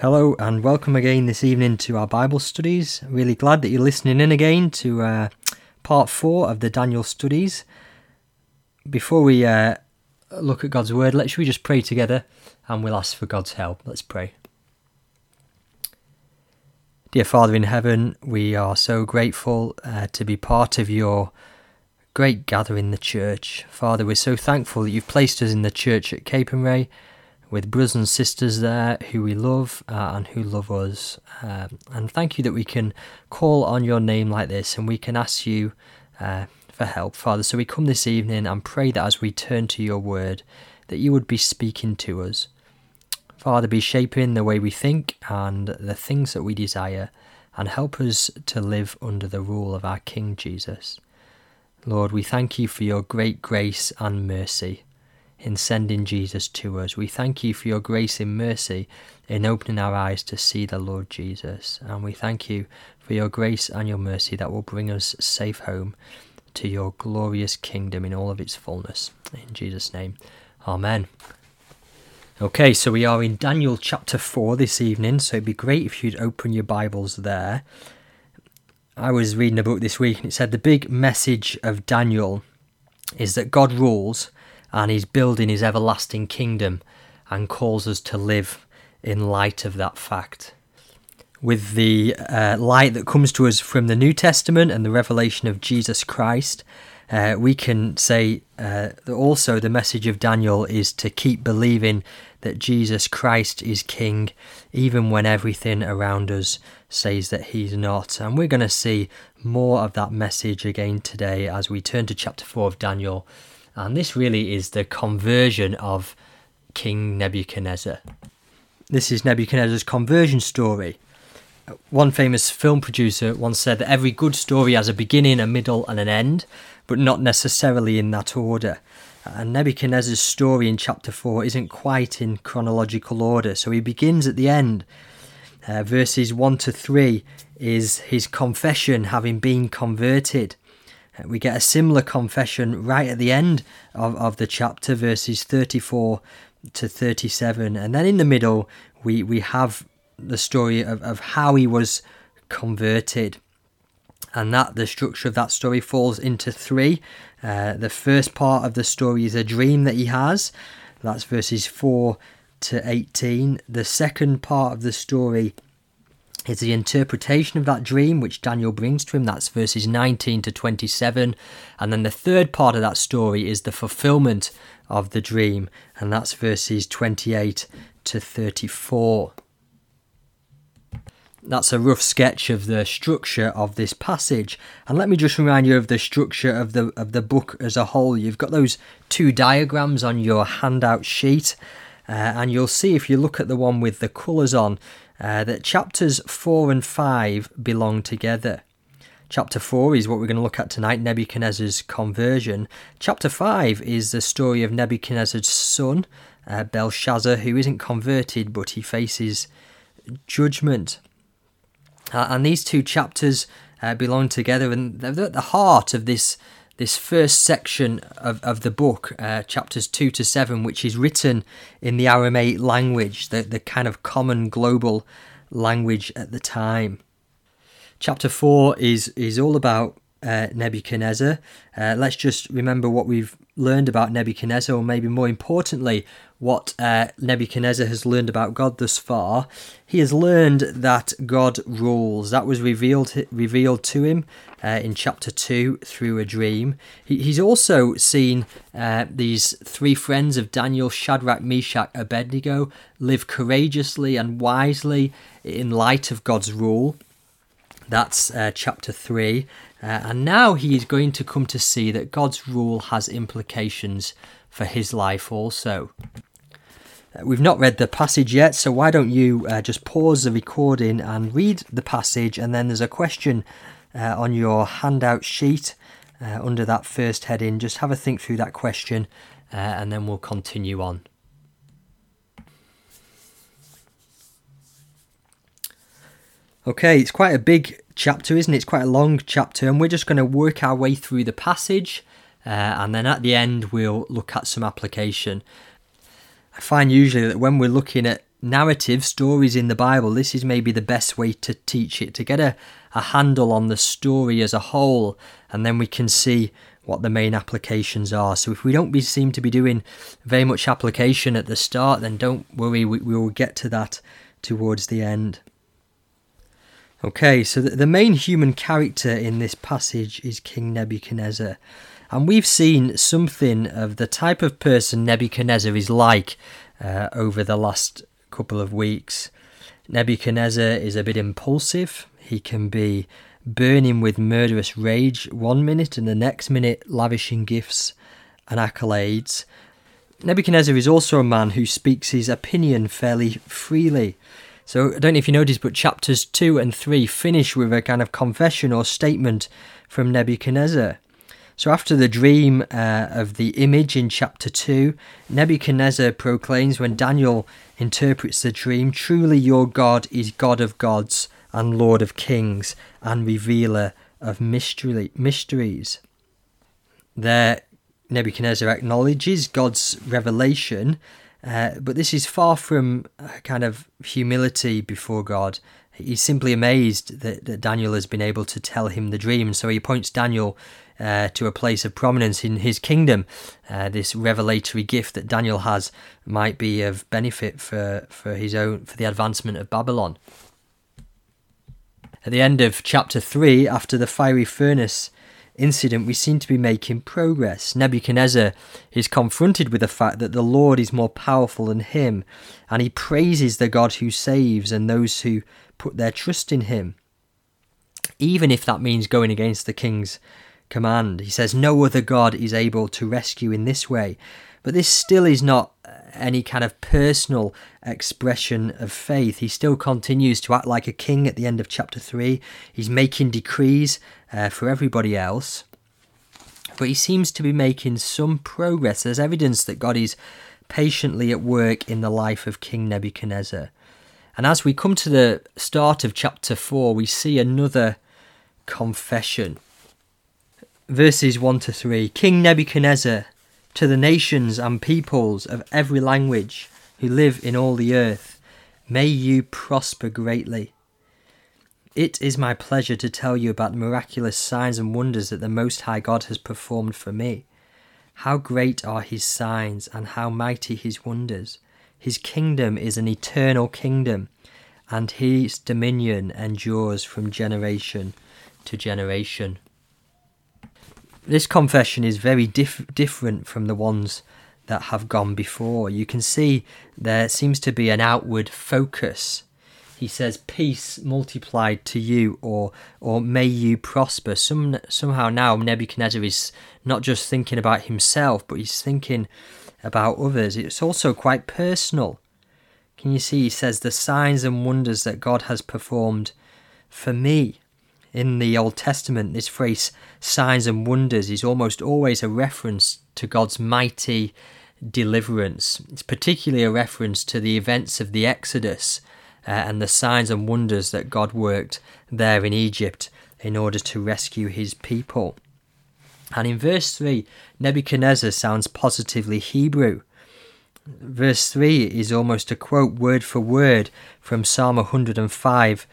Hello and welcome again this evening to our Bible studies. Really glad that you're listening in again to uh, part four of the Daniel studies. Before we uh, look at God's word, let's we just pray together and we'll ask for God's help. Let's pray. Dear Father in heaven, we are so grateful uh, to be part of your great gathering, the church. Father, we're so thankful that you've placed us in the church at Capernwray with brothers and sisters there who we love uh, and who love us. Um, and thank you that we can call on your name like this and we can ask you uh, for help, Father. So we come this evening and pray that as we turn to your word, that you would be speaking to us. Father, be shaping the way we think and the things that we desire, and help us to live under the rule of our King Jesus. Lord, we thank you for your great grace and mercy in sending Jesus to us. We thank you for your grace and mercy in opening our eyes to see the Lord Jesus. And we thank you for your grace and your mercy that will bring us safe home to your glorious kingdom in all of its fullness. In Jesus' name, Amen. Okay, so we are in Daniel chapter 4 this evening, so it'd be great if you'd open your Bibles there. I was reading a book this week and it said the big message of Daniel is that God rules and he's building his everlasting kingdom and calls us to live in light of that fact. With the uh, light that comes to us from the New Testament and the revelation of Jesus Christ, uh, we can say uh, that also the message of Daniel is to keep believing that Jesus Christ is King, even when everything around us says that he's not. And we're going to see more of that message again today as we turn to chapter 4 of Daniel and this really is the conversion of King Nebuchadnezzar. This is Nebuchadnezzar's conversion story. One famous film producer once said that every good story has a beginning, a middle, and an end, but not necessarily in that order. And Nebuchadnezzar's story in chapter 4 isn't quite in chronological order, so he begins at the end. Uh, verses 1 to 3 is his confession having been converted. We get a similar confession right at the end of, of the chapter, verses 34 to 37. And then in the middle, we, we have the story of, of how he was converted. And that the structure of that story falls into three. Uh, the first part of the story is a dream that he has. That's verses 4 to 18. The second part of the story is the interpretation of that dream which Daniel brings to him. That's verses 19 to 27. And then the third part of that story is the fulfillment of the dream, and that's verses 28 to 34. That's a rough sketch of the structure of this passage. And let me just remind you of the structure of the of the book as a whole. You've got those two diagrams on your handout sheet, uh, and you'll see if you look at the one with the colours on uh, that chapters 4 and 5 belong together. Chapter 4 is what we're going to look at tonight Nebuchadnezzar's conversion. Chapter 5 is the story of Nebuchadnezzar's son, uh, Belshazzar, who isn't converted but he faces judgment. Uh, and these two chapters uh, belong together and they're at the heart of this this first section of, of the book, uh, chapters 2 to 7, which is written in the Aramaic language, the, the kind of common global language at the time. Chapter 4 is, is all about uh, Nebuchadnezzar. Uh, let's just remember what we've learned about Nebuchadnezzar, or maybe more importantly, what uh, Nebuchadnezzar has learned about God thus far. He has learned that God rules. That was revealed revealed to him uh, in chapter two through a dream. He, he's also seen uh, these three friends of Daniel, Shadrach, Meshach, Abednego, live courageously and wisely in light of God's rule. That's uh, chapter 3. Uh, and now he is going to come to see that God's rule has implications for his life also. Uh, we've not read the passage yet, so why don't you uh, just pause the recording and read the passage? And then there's a question uh, on your handout sheet uh, under that first heading. Just have a think through that question and then we'll continue on. Okay, it's quite a big chapter, isn't it? It's quite a long chapter, and we're just going to work our way through the passage, uh, and then at the end, we'll look at some application. I find usually that when we're looking at narrative stories in the Bible, this is maybe the best way to teach it, to get a, a handle on the story as a whole, and then we can see what the main applications are. So if we don't be, seem to be doing very much application at the start, then don't worry, we, we will get to that towards the end. Okay, so the, main human character in this passage is King Nebuchadnezzar. And we've seen something of the type of person Nebuchadnezzar is like uh, over the last couple of weeks. Nebuchadnezzar is a bit impulsive. He can be burning with murderous rage one minute and the next minute lavishing gifts and accolades. Nebuchadnezzar is also a man who speaks his opinion fairly freely. So I don't know if you noticed, but chapters 2 and 3 finish with a kind of confession or statement from Nebuchadnezzar. So, after the dream uh, of the image in chapter 2, Nebuchadnezzar proclaims when Daniel interprets the dream Truly your God is God of gods and Lord of kings and revealer of mystery, mysteries. There, Nebuchadnezzar acknowledges God's revelation, uh, but this is far from a kind of humility before God. He's simply amazed that, that Daniel has been able to tell him the dream, so he appoints Daniel uh, to a place of prominence in his kingdom. Uh, this revelatory gift that Daniel has might be of benefit for, for his own for the advancement of Babylon. At the end of chapter 3, after the fiery furnace incident, we seem to be making progress. Nebuchadnezzar is confronted with the fact that the Lord is more powerful than him, and he praises the God who saves and those who put their trust in him, even if that means going against the king's command. He says, No other God is able to rescue in this way. But this still is not any kind of personal expression of faith. He still continues to act like a king at the end of chapter 3. He's making decrees uh, for everybody else. But he seems to be making some progress. There's evidence that God is patiently at work in the life of King Nebuchadnezzar. And as we come to the start of chapter 4, we see another confession verses 1 to 3 King Nebuchadnezzar, to the nations and peoples of every language who live in all the earth, may you prosper greatly. It is my pleasure to tell you about the miraculous signs and wonders that the Most High God has performed for me. How great are his signs and how mighty his wonders! His kingdom is an eternal kingdom, and his dominion endures from generation to generation. This confession is very dif- different from the ones that have gone before. You can see there seems to be an outward focus. He says, "Peace multiplied to you," or "or may you prosper." Some somehow now Nebuchadnezzar is not just thinking about himself, but he's thinking about others. It's also quite personal. Can you see? He says, "The signs and wonders that God has performed for me." In the Old Testament, this phrase signs and wonders is almost always a reference to God's mighty deliverance. It's particularly a reference to the events of the Exodus uh, and the signs and wonders that God worked there in Egypt in order to rescue his people. And in verse 3, Nebuchadnezzar sounds positively Hebrew. Verse 3 is almost a quote word for word from Psalm 105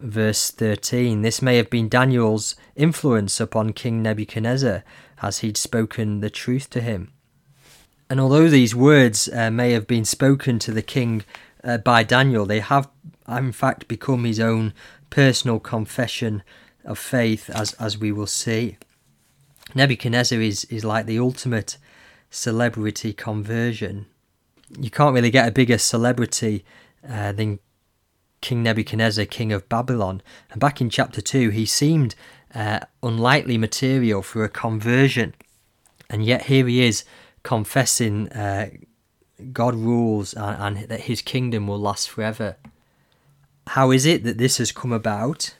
verse 13. This may have been Daniel's influence upon King Nebuchadnezzar as he'd spoken the truth to him. And although these words uh, may have been spoken to the king uh, by Daniel, they have in fact become his own personal confession of faith, as, as we will see. Nebuchadnezzar is, is like the ultimate celebrity conversion. You can't really get a bigger celebrity uh, than King Nebuchadnezzar, king of Babylon. And back in chapter 2, he seemed uh, unlikely material for a conversion. And yet here he is confessing uh, God rules and, and that his kingdom will last forever. How is it that this has come about?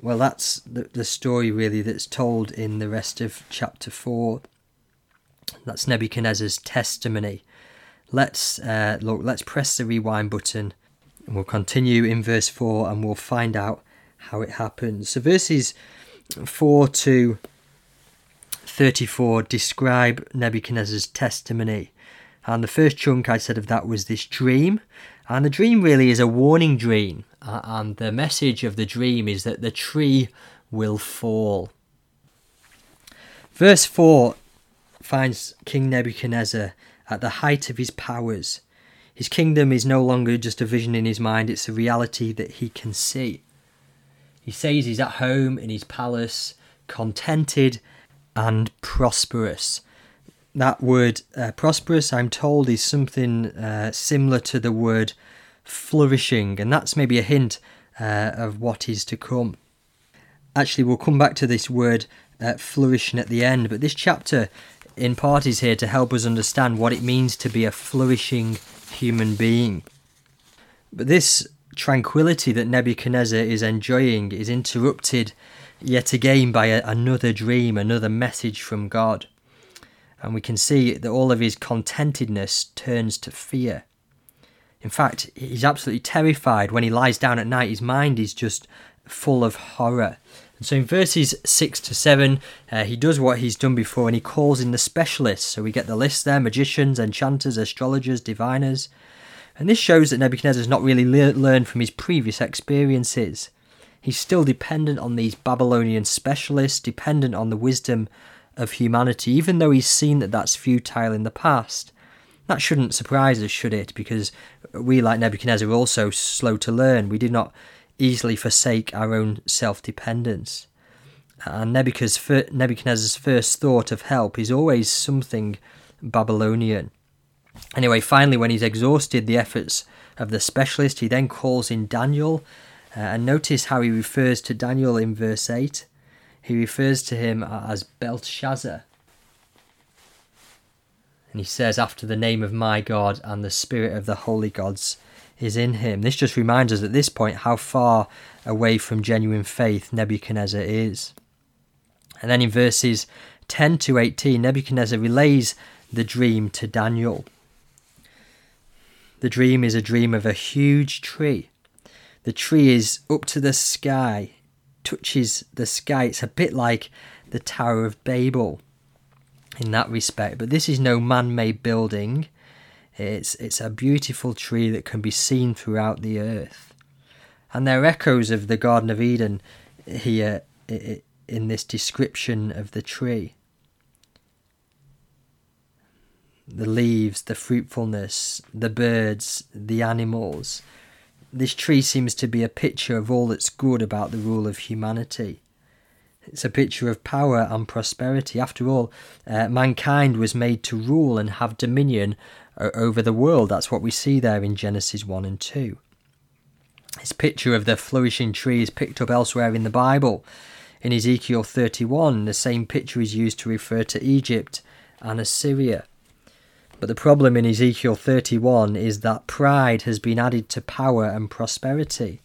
Well, that's the, the story really that's told in the rest of chapter 4. That's Nebuchadnezzar's testimony. Let's uh, look. Let's press the rewind button and we'll continue in verse 4 and we'll find out how it happens. So, verses 4 to 34 describe Nebuchadnezzar's testimony. And the first chunk I said of that was this dream. And the dream really is a warning dream. And the message of the dream is that the tree will fall. Verse 4 finds King Nebuchadnezzar at the height of his powers. His kingdom is no longer just a vision in his mind, it's a reality that he can see. He says he's at home in his palace, contented and prosperous. That word uh, prosperous, I'm told, is something uh, similar to the word flourishing, and that's maybe a hint uh, of what is to come. Actually, we'll come back to this word uh, flourishing at the end, but this chapter in part is here to help us understand what it means to be a flourishing human being. But this tranquility that Nebuchadnezzar is enjoying is interrupted yet again by a, another dream, another message from God. And we can see that all of his contentedness turns to fear. In fact, he's absolutely terrified when he lies down at night. His mind is just full of horror. And so in verses 6 to 7, uh, he does what he's done before and he calls in the specialists. So we get the list there magicians, enchanters, astrologers, diviners. And this shows that Nebuchadnezzar has not really le- learned from his previous experiences. He's still dependent on these Babylonian specialists, dependent on the wisdom of humanity, even though he's seen that that's futile in the past. That shouldn't surprise us, should it? Because we, like Nebuchadnezzar, are also slow to learn. We did not easily forsake our own self dependence. And Nebuchadnezzar's first thought of help is always something Babylonian. Anyway, finally, when he's exhausted the efforts of the specialist, he then calls in Daniel. Uh, and notice how he refers to Daniel in verse 8. He refers to him as Belteshazzar. And he says, After the name of my God and the spirit of the holy gods is in him. This just reminds us at this point how far away from genuine faith Nebuchadnezzar is. And then in verses 10 to 18, Nebuchadnezzar relays the dream to Daniel. The dream is a dream of a huge tree. The tree is up to the sky, touches the sky. It's a bit like the Tower of Babel in that respect. But this is no man made building. It's, it's a beautiful tree that can be seen throughout the earth. And there are echoes of the Garden of Eden here in this description of the tree. The leaves, the fruitfulness, the birds, the animals. This tree seems to be a picture of all that's good about the rule of humanity. It's a picture of power and prosperity. After all, uh, mankind was made to rule and have dominion over the world. That's what we see there in Genesis 1 and 2. This picture of the flourishing tree is picked up elsewhere in the Bible. In Ezekiel 31, the same picture is used to refer to Egypt and Assyria. But the problem in Ezekiel 31 is that pride has been added to power and prosperity.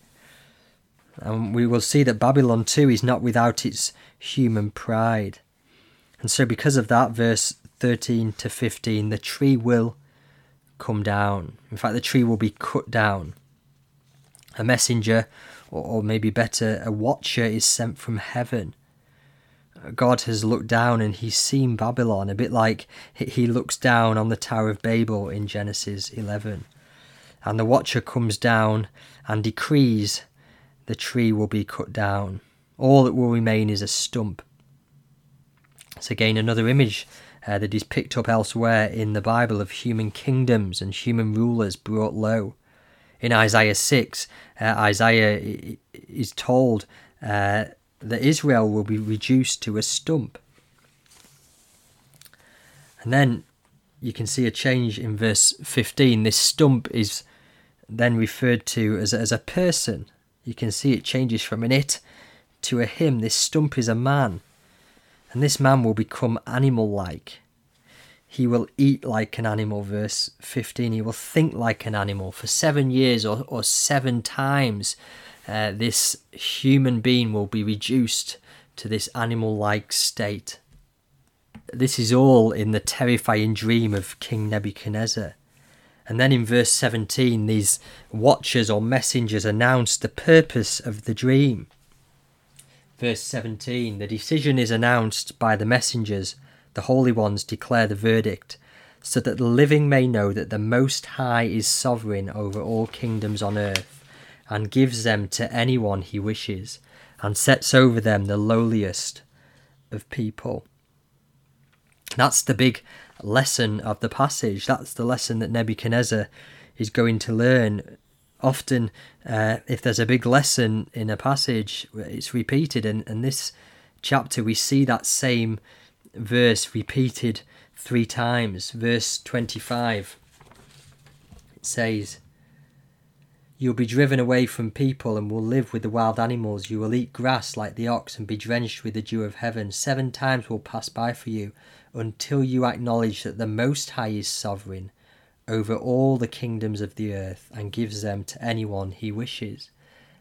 And we will see that Babylon too is not without its human pride. And so, because of that, verse 13 to 15, the tree will come down. In fact, the tree will be cut down. A messenger, or, maybe better, a watcher, is sent from heaven. God has looked down and he's seen Babylon, a bit like he looks down on the Tower of Babel in Genesis 11. And the watcher comes down and decrees the tree will be cut down. All that will remain is a stump. It's again another image uh, that is picked up elsewhere in the Bible of human kingdoms and human rulers brought low. In Isaiah 6, uh, Isaiah is told uh, that Israel will be reduced to a stump. And then you can see a change in verse 15. This stump is then referred to as, as a person. You can see it changes from an it to a him. This stump is a man and this man will become animal like. He will eat like an animal, verse 15. He will think like an animal. For seven years or, or seven times, uh, this human being will be reduced to this animal like state. This is all in the terrifying dream of King Nebuchadnezzar. And then in verse 17, these watchers or messengers announce the purpose of the dream. Verse 17 The decision is announced by the messengers, the holy ones declare the verdict. so that the living may know that the Most High is sovereign over all kingdoms on earth, and gives them to anyone he wishes, and sets over them the lowliest of people. That's the big lesson of the passage. That's the lesson that Nebuchadnezzar is going to learn. Often, uh, if there's a big lesson in a passage, it's repeated, and, in this chapter we see that same verse repeated three times. Verse 25 it says, You'll be driven away from people and will live with the wild animals. You will eat grass like the ox and be drenched with the dew of heaven. Seven times will pass by for you until you acknowledge that the Most High is sovereign over all the kingdoms of the earth and gives them to anyone he wishes.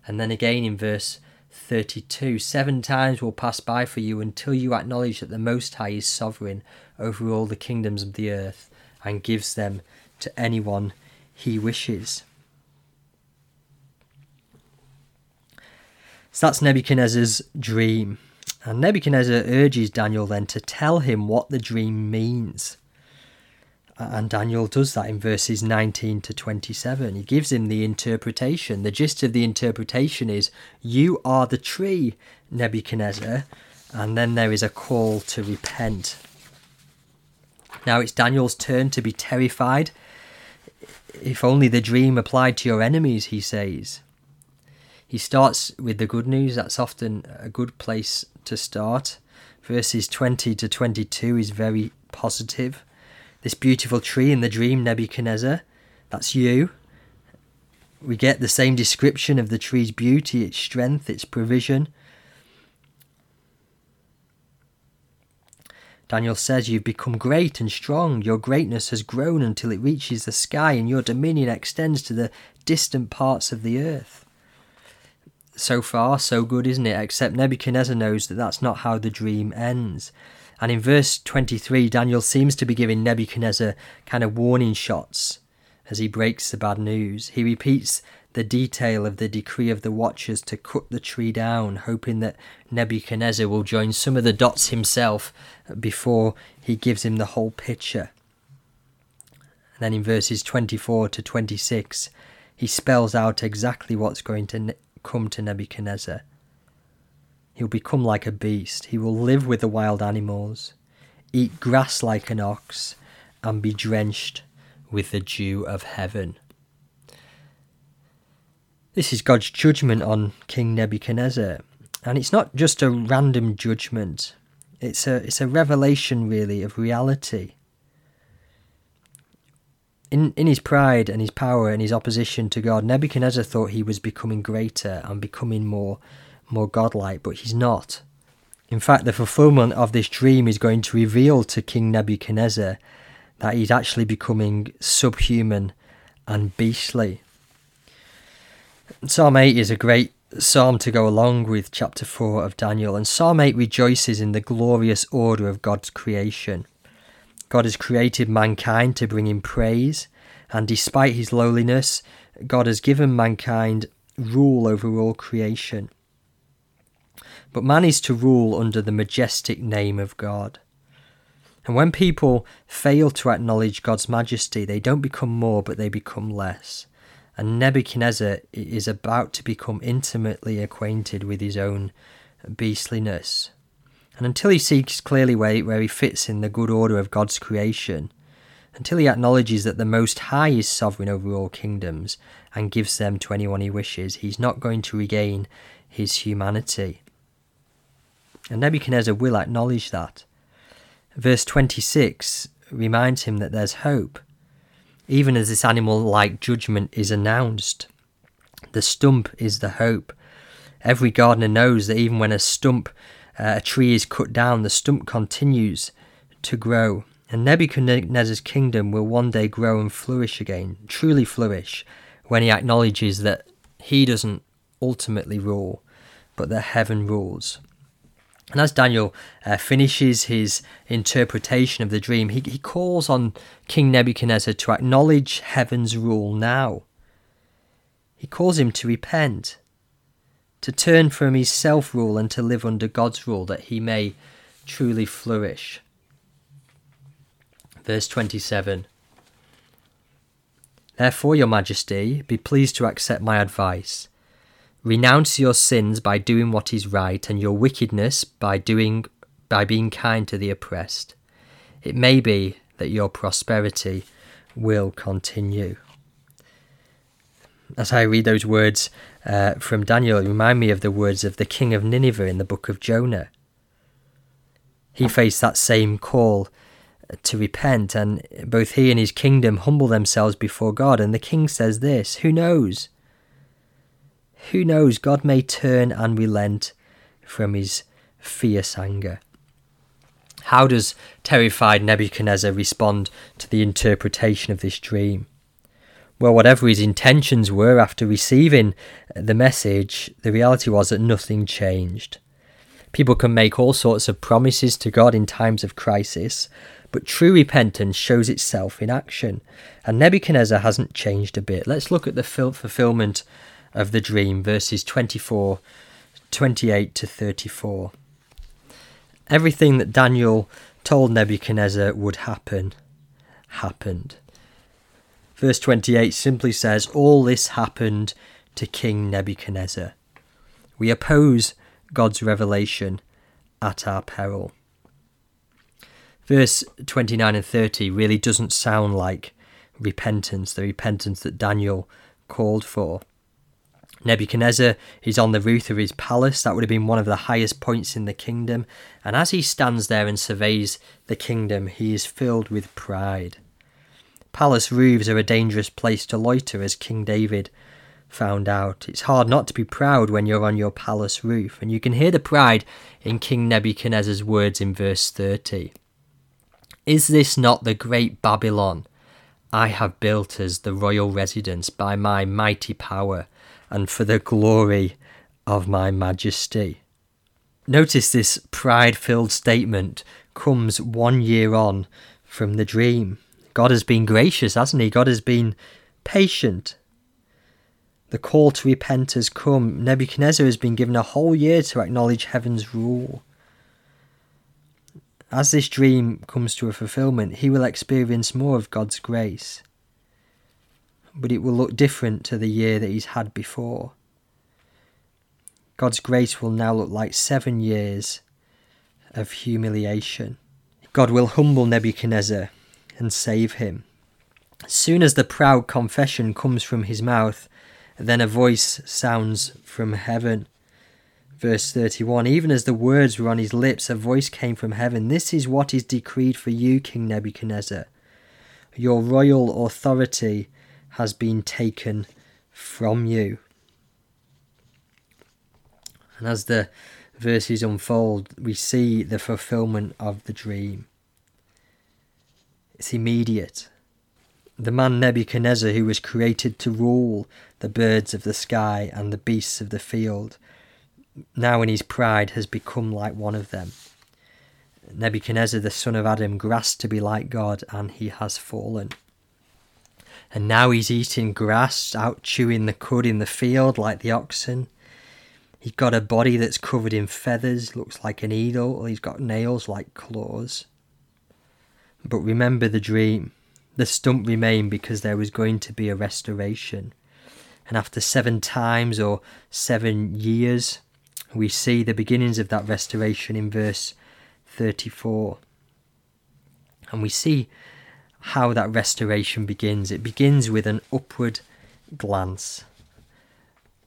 And then again in verse 32 Seven times will pass by for you until you acknowledge that the Most High is sovereign over all the kingdoms of the earth and gives them to anyone he wishes. So that's Nebuchadnezzar's dream. And Nebuchadnezzar urges Daniel then to tell him what the dream means. And Daniel does that in verses 19 to 27. He gives him the interpretation. The gist of the interpretation is You are the tree, Nebuchadnezzar. And then there is a call to repent. Now it's Daniel's turn to be terrified. If only the dream applied to your enemies, he says. He starts with the good news. That's often a good place to start. Verses 20 to 22 is very positive. This beautiful tree in the dream, Nebuchadnezzar, that's you. We get the same description of the tree's beauty, its strength, its provision. Daniel says, You've become great and strong. Your greatness has grown until it reaches the sky, and your dominion extends to the distant parts of the earth so far, so good, isn't it? Except Nebuchadnezzar knows that that's not how the dream ends. And in verse 23, Daniel seems to be giving Nebuchadnezzar kind of warning shots as he breaks the bad news. He repeats the detail of the decree of the watchers to cut the tree down, hoping that Nebuchadnezzar will join some of the dots himself before he gives him the whole picture. And then in verses 24 to 26, he spells out exactly what's going to come to Nebuchadnezzar. He'll become like a beast. He will live with the wild animals, eat grass like an ox, and be drenched with the dew of heaven. This is God's judgment on King Nebuchadnezzar. And it's not just a random judgment, it's a, it's a revelation, really, of reality in, in his pride and his power and his opposition to God, Nebuchadnezzar thought he was becoming greater and becoming more, more godlike, but he's not. In fact, the fulfillment of this dream is going to reveal to King Nebuchadnezzar that he's actually becoming subhuman and beastly. Psalm 8 is a great psalm to go along with chapter 4 of Daniel, and Psalm 8 rejoices in the glorious order of God's creation. God has created mankind to bring him praise, and despite his lowliness, God has given mankind rule over all creation. But man is to rule under the majestic name of God. And when people fail to acknowledge God's majesty, they don't become more, but they become less. And Nebuchadnezzar is about to become intimately acquainted with his own beastliness. And until he sees clearly where, where he fits in the good order of God's creation, until he acknowledges that the Most High is sovereign over all kingdoms and gives them to anyone he wishes, he's not going to regain his humanity. And Nebuchadnezzar will acknowledge that. Verse 26 reminds him that there's hope, even as this animal like judgment is announced. The stump is the hope. Every gardener knows that even when a stump uh, a tree is cut down, the stump continues to grow. And Nebuchadnezzar's kingdom will one day grow and flourish again, truly flourish, when he acknowledges that he doesn't ultimately rule, but that heaven rules. And as Daniel uh, finishes his interpretation of the dream, he, he calls on King Nebuchadnezzar to acknowledge heaven's rule now. He calls him to repent to turn from his self rule and to live under God's rule that he may truly flourish. Verse 27 Therefore, your majesty, be pleased to accept my advice. Renounce your sins by doing what is right, and your wickedness by doing by being kind to the oppressed. It may be that your prosperity will continue. As I read those words uh, from Daniel, remind me of the words of the king of Nineveh in the book of Jonah. He faced that same call to repent, and both he and his kingdom humble themselves before God. And the king says this Who knows? Who knows? God may turn and relent from his fierce anger. How does terrified Nebuchadnezzar respond to the interpretation of this dream? Well, whatever his intentions were after receiving the message, the reality was that nothing changed. People can make all sorts of promises to God in times of crisis, but true repentance shows itself in action. And Nebuchadnezzar hasn't changed a bit. Let's look at the fulfillment of the dream, verses 24, 28 to 34. Everything that Daniel told Nebuchadnezzar would happen, happened. Verse 28 simply says, All this happened to King Nebuchadnezzar. We oppose God's revelation at our peril verse 29 and 30 really doesn't sound like repentance, the repentance that Daniel called for. Nebuchadnezzar is on the roof of his palace. That would have been one of the highest points in the kingdom. And as he stands there and surveys the kingdom, he is filled with pride. Palace roofs are a dangerous place to loiter, as King David found out. It's hard not to be proud when you're on your palace roof, and you can hear the pride in King Nebuchadnezzar's words in verse 30. Is this not the great Babylon I have built as the royal residence by my mighty power and for the glory of my majesty? Notice this pride filled statement comes one year on from the dream. God has been gracious, hasn't he? God has been patient. The call to repent has come. Nebuchadnezzar has been given a whole year to acknowledge heaven's rule. As this dream comes to a fulfillment, he will experience more of God's grace. But it will look different to the year that he's had before. God's grace will now look like seven years of humiliation. God will humble Nebuchadnezzar and save him. As soon as the proud confession comes from his mouth, then a voice sounds from heaven. Verse 31 Even as the words were on his lips, a voice came from heaven This is what is decreed for you, King Nebuchadnezzar. Your royal authority has been taken from you. And as the verses unfold, we see the fulfillment of the dream. It's immediate. The man Nebuchadnezzar, who was created to rule the birds of the sky and the beasts of the field, now in his pride has become like one of them. Nebuchadnezzar, the son of Adam, grasped to be like God, and he has fallen. And now he's eating grass, out chewing the cud in the field like the oxen. He's got a body that's covered in feathers, looks like an eagle. He's got nails like claws. But remember the dream. The stump remained because there was going to be a restoration. And after seven times or seven years, we see the beginnings of that restoration in verse 34. And we see how that restoration begins. It begins with an upward glance.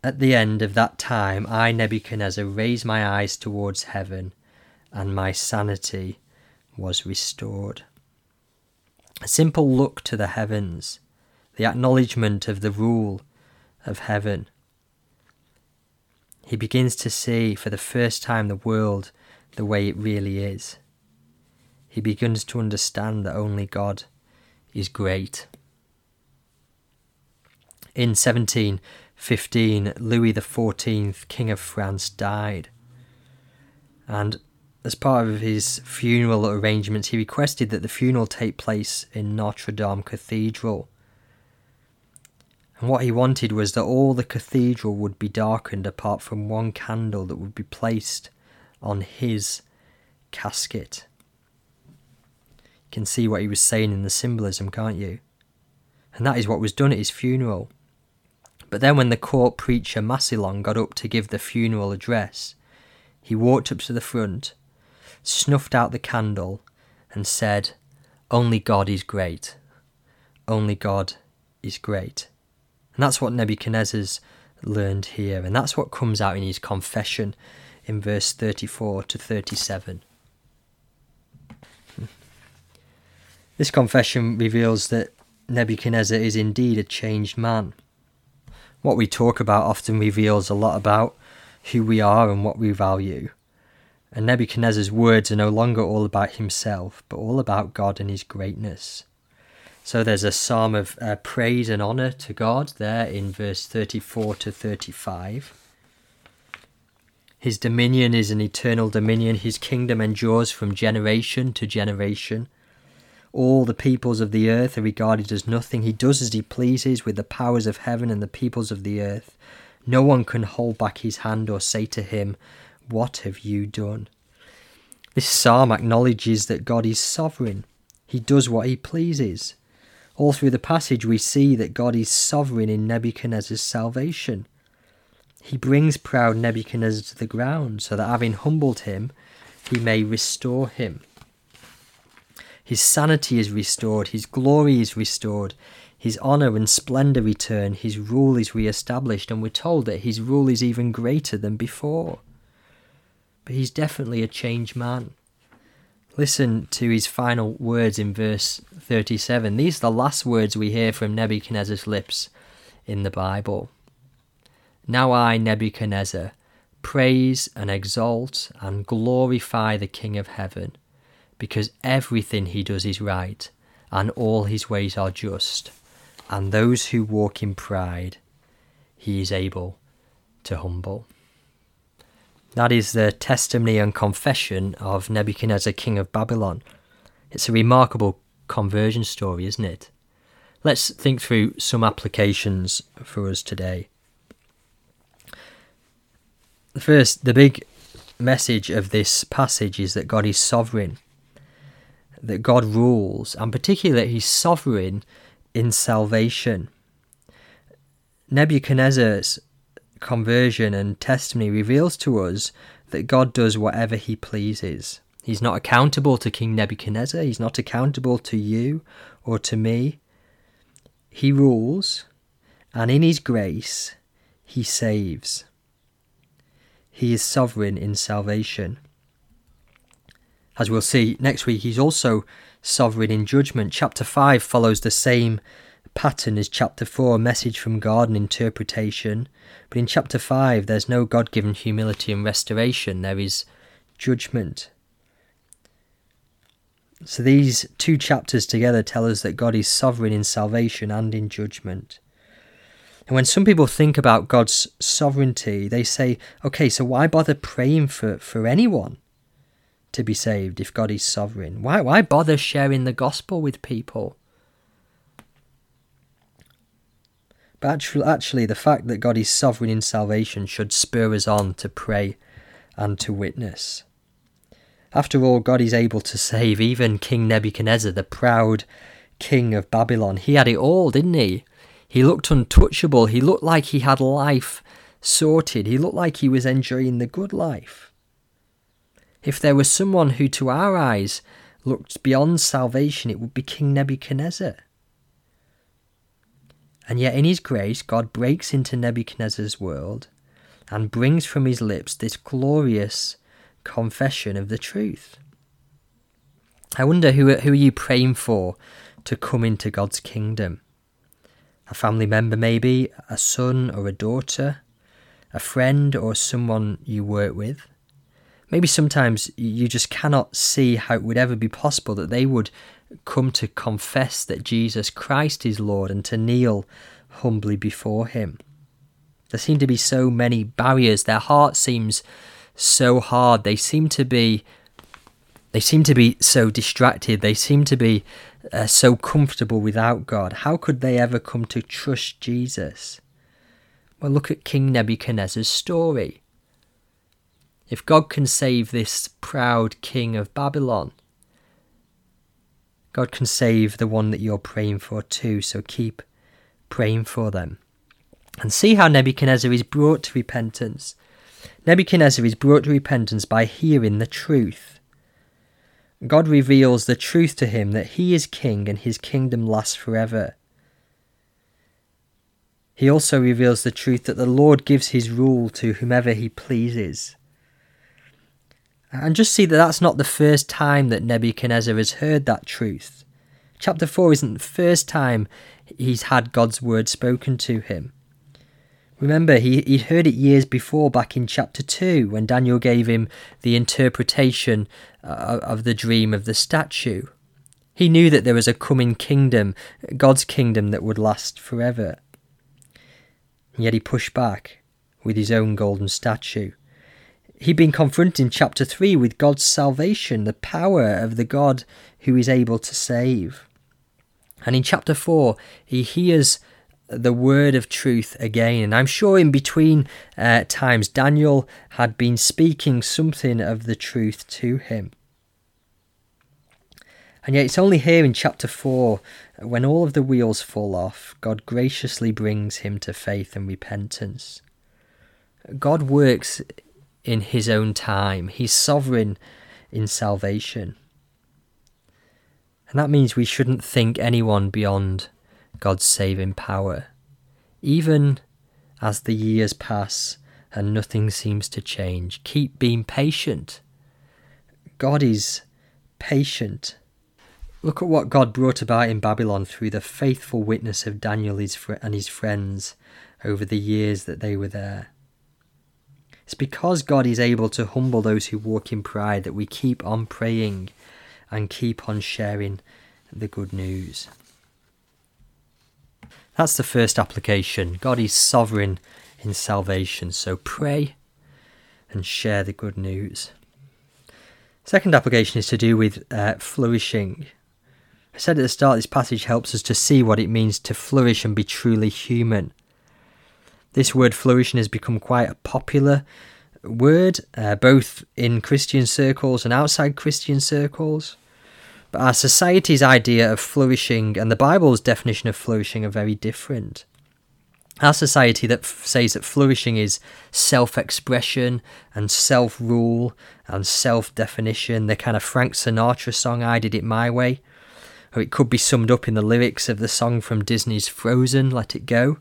At the end of that time, I, Nebuchadnezzar, raised my eyes towards heaven, and my sanity was restored. A simple look to the heavens, the acknowledgement of the rule of heaven, he begins to see for the first time the world the way it really is. He begins to understand that only God is great. In 1715, Louis XIV, King of France, died. And as part of his funeral arrangements, he requested that the funeral take place in Notre Dame Cathedral. And what he wanted was that all the cathedral would be darkened apart from one candle that would be placed on his casket. You can see what he was saying in the symbolism, can't you? And that is what was done at his funeral. But then, when the court preacher Massillon got up to give the funeral address, he walked up to the front, snuffed out the candle, and said, Only God is great. Only God is great. And that's what Nebuchadnezzar's learned here, and that's what comes out in his confession in verse 34 to 37. This confession reveals that Nebuchadnezzar is indeed a changed man. What we talk about often reveals a lot about who we are and what we value. And Nebuchadnezzar's words are no longer all about himself, but all about God and his greatness. So there's a psalm of uh, praise and honour to God there in verse 34 to 35. His dominion is an eternal dominion, his kingdom endures from generation to generation. All the peoples of the earth are regarded as nothing. He does as he pleases with the powers of heaven and the peoples of the earth. No one can hold back his hand or say to him, What have you done? This psalm acknowledges that God is sovereign. He does what he pleases. All through the passage, we see that God is sovereign in Nebuchadnezzar's salvation. He brings proud Nebuchadnezzar to the ground so that having humbled him, he may restore him. His sanity is restored, his glory is restored, his honour and splendour return, his rule is re established, and we're told that his rule is even greater than before. But he's definitely a changed man. Listen to his final words in verse 37. These are the last words we hear from Nebuchadnezzar's lips in the Bible. Now I, Nebuchadnezzar, praise and exalt and glorify the King of heaven because everything he does is right, and all his ways are just, and those who walk in pride he is able to humble. That is the testimony and confession of Nebuchadnezzar, king of Babylon. It's a remarkable conversion story, isn't it? Let's think through some applications for us today. First, the big message of this passage is that God is sovereign that God rules, and particularly He's sovereign in salvation. Nebuchadnezzar's conversion and testimony reveals to us that God does whatever He pleases. He's not accountable to King Nebuchadnezzar, He's not accountable to you or to me. He rules, and in His grace, He saves. He is sovereign in salvation. As we'll see next week, he's also sovereign in judgment. Chapter 5 follows the same pattern is chapter 4, a message from God and interpretation. But in chapter 5, there's no God given humility and restoration, there is judgment. So these two chapters together tell us that God is sovereign in salvation and in judgment. And when some people think about God's sovereignty, they say, okay, so why bother praying for, for anyone? to be saved if God is sovereign? Why, why bother sharing the gospel with people? But actually, actually, the fact that God is sovereign in salvation should spur us on to pray and to witness. After all, God is able to save even King Nebuchadnezzar, the proud king of Babylon. He had it all, didn't he? He looked untouchable. He looked like he had life sorted. He looked like he was enjoying the good life if there was someone who, to our eyes, looked beyond salvation, it would be King Nebuchadnezzar. And yet, in his grace, God breaks into Nebuchadnezzar's world and brings from his lips this glorious confession of the truth. I wonder who, who are you praying for to come into God's kingdom? A family member, maybe, a son or a daughter, a friend or someone you work with? maybe sometimes you just cannot see how it would ever be possible that they would come to confess that Jesus Christ is Lord and to kneel humbly before Him. There seem to be so many barriers. Their heart seems so hard. They seem to be. They seem to be so distracted. They seem to be uh, so comfortable without God. How could they ever come to trust Jesus? Well, look at King Nebuchadnezzar's story. If God can save this proud king of Babylon, God can save the one that you're praying for too, so keep praying for them. And see how Nebuchadnezzar is brought to repentance. Nebuchadnezzar is brought to repentance by hearing the truth. God reveals the truth to him that he is king and his kingdom lasts forever. He also reveals the truth that the Lord gives his rule to whomever he pleases. And just see that that's not the first time that Nebuchadnezzar has heard that truth. Chapter 4 isn't the first time he's had God's word spoken to him. Remember, he, he'd heard it years before, back in chapter 2, when Daniel gave him the interpretation uh, of the dream of the statue. He knew that there was a coming kingdom, God's kingdom that would last forever. And yet he pushed back with his own golden statue. He'd been confronted in chapter 3 with God's salvation, the power of the God who is able to save. And in chapter 4, he hears the word of truth again. And I'm sure in between uh, times, Daniel had been speaking something of the truth to him. And yet, it's only here in chapter 4, when all of the wheels fall off, God graciously brings him to faith and repentance. God works in his own time, he's sovereign in salvation. And that means we shouldn't think anyone beyond God's saving power. Even as the years pass and nothing seems to change, keep being patient. God is patient. Look at what God brought about in Babylon through the faithful witness of Daniel and his friends over the years that they were there. It's because God is able to humble those who walk in pride that we keep on praying and keep on sharing the good news. That's the first application. God is sovereign in salvation, so pray and share the good news. Second application is to do with uh, flourishing. I said at the start, this passage helps us to see what it means to flourish and be truly human. This word flourishing has become quite a popular word, uh, both in Christian circles and outside Christian circles. But our society's idea of flourishing and the Bible's definition of flourishing are very different. Our society that f- says that flourishing is self expression and self rule and self definition, the kind of Frank Sinatra song, I Did It My Way. Or it could be summed up in the lyrics of the song from Disney's Frozen, Let It Go.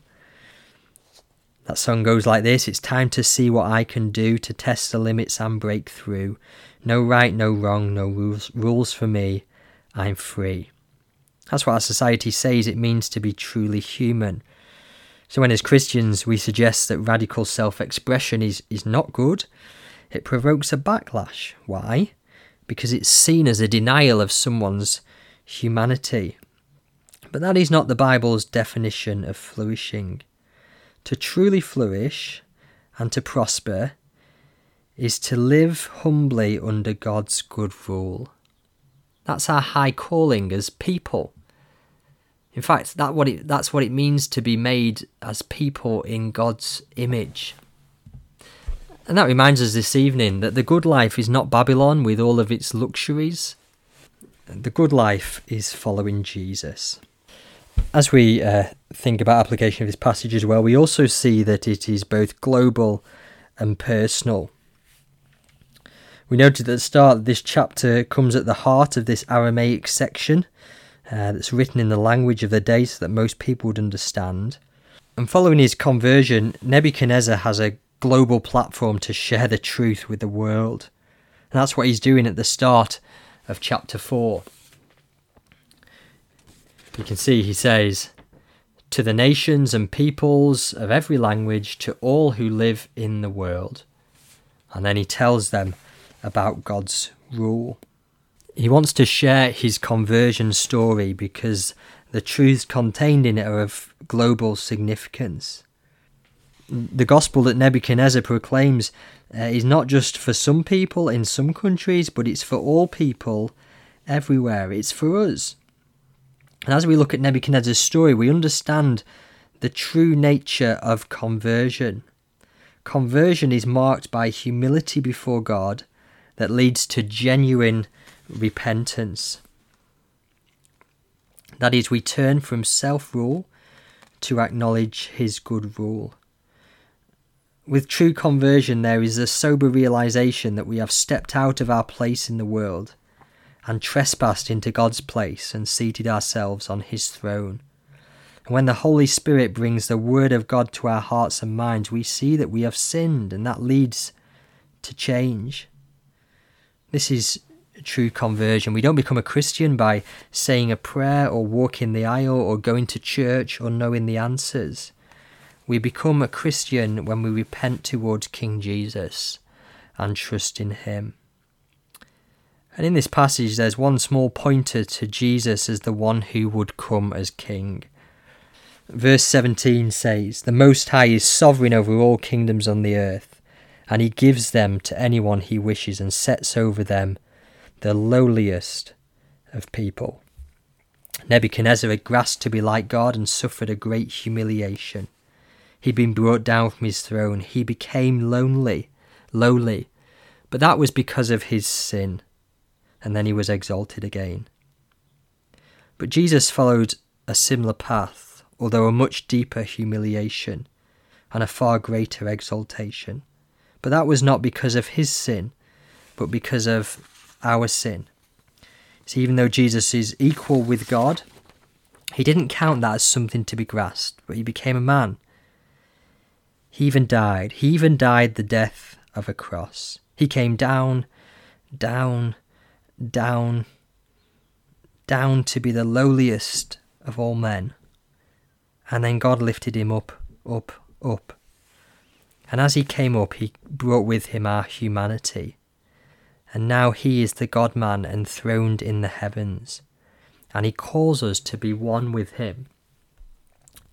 That song goes like this It's time to see what I can do to test the limits and break through. No right, no wrong, no rules, rules for me. I'm free. That's what our society says it means to be truly human. So, when as Christians we suggest that radical self expression is, is not good, it provokes a backlash. Why? Because it's seen as a denial of someone's humanity. But that is not the Bible's definition of flourishing. To truly flourish and to prosper is to live humbly under God's good rule. That's our high calling as people. In fact, that what it, that's what it means to be made as people in God's image. And that reminds us this evening that the good life is not Babylon with all of its luxuries. The good life is following Jesus. As we uh, think about application of this passage as well, we also see that it is both global and personal. We noted at the start that this chapter comes at the heart of this Aramaic section uh, that's written in the language of the day so that most people would understand. And following his conversion, Nebuchadnezzar has a global platform to share the truth with the world. And that's what he's doing at the start of chapter 4. You can see he says, To the nations and peoples of every language, to all who live in the world. And then he tells them about God's rule. He wants to share his conversion story because the truths contained in it are of global significance. The gospel that Nebuchadnezzar proclaims uh, is not just for some people in some countries, but it's for all people everywhere. It's for us. And as we look at Nebuchadnezzar's story, we understand the true nature of conversion. Conversion is marked by humility before God that leads to genuine repentance. That is, we turn from self rule to acknowledge his good rule. With true conversion, there is a sober realization that we have stepped out of our place in the world and trespassed into God's place and seated ourselves on his throne. And when the Holy Spirit brings the Word of God to our hearts and minds, we see that we have sinned, and that leads to change. This is true conversion. We don't become a Christian by saying a prayer or walking the aisle or going to church or knowing the answers. We become a Christian when we repent towards King Jesus and trust in Him. And in this passage, there's one small pointer to Jesus as the one who would come as King. Verse 17 says, The Most High is sovereign over all kingdoms on the earth, and he gives them to anyone he wishes and sets over them the lowliest of people. Nebuchadnezzar had grasped to be like God and suffered a great humiliation. He'd been brought down from his throne. He became lonely, lowly, but that was because of his sin, and then he was exalted again. But Jesus followed a similar path, although a much deeper humiliation and a far greater exaltation. But that was not because of his sin, but because of our sin. See, even though Jesus is equal with God, he didn't count that as something to be grasped, but he became a man. He even died. He even died the death of a cross. He came down, down, down, down to be the lowliest of all men. And then God lifted him up, up, up. And as he came up, he brought with him our humanity and now he is the God man enthroned in the heavens, and he calls us to be one with him.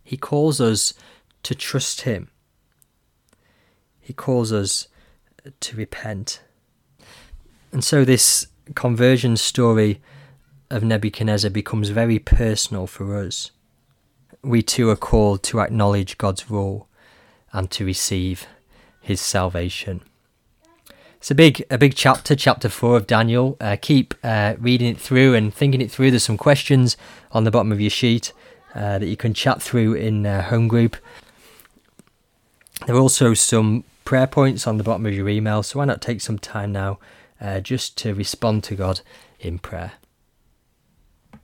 He calls us to trust him. He calls us to repent. And so this conversion story of Nebuchadnezzar becomes very personal for us. We too are called to acknowledge God's rule and to receive his salvation. It's a big, a big chapter, chapter four of Daniel. Uh, keep uh, reading it through and thinking it through. There's some questions on the bottom of your sheet uh, that you can chat through in uh, home group. There are also some prayer points on the bottom of your email, so why not take some time now uh, just to respond to God in prayer?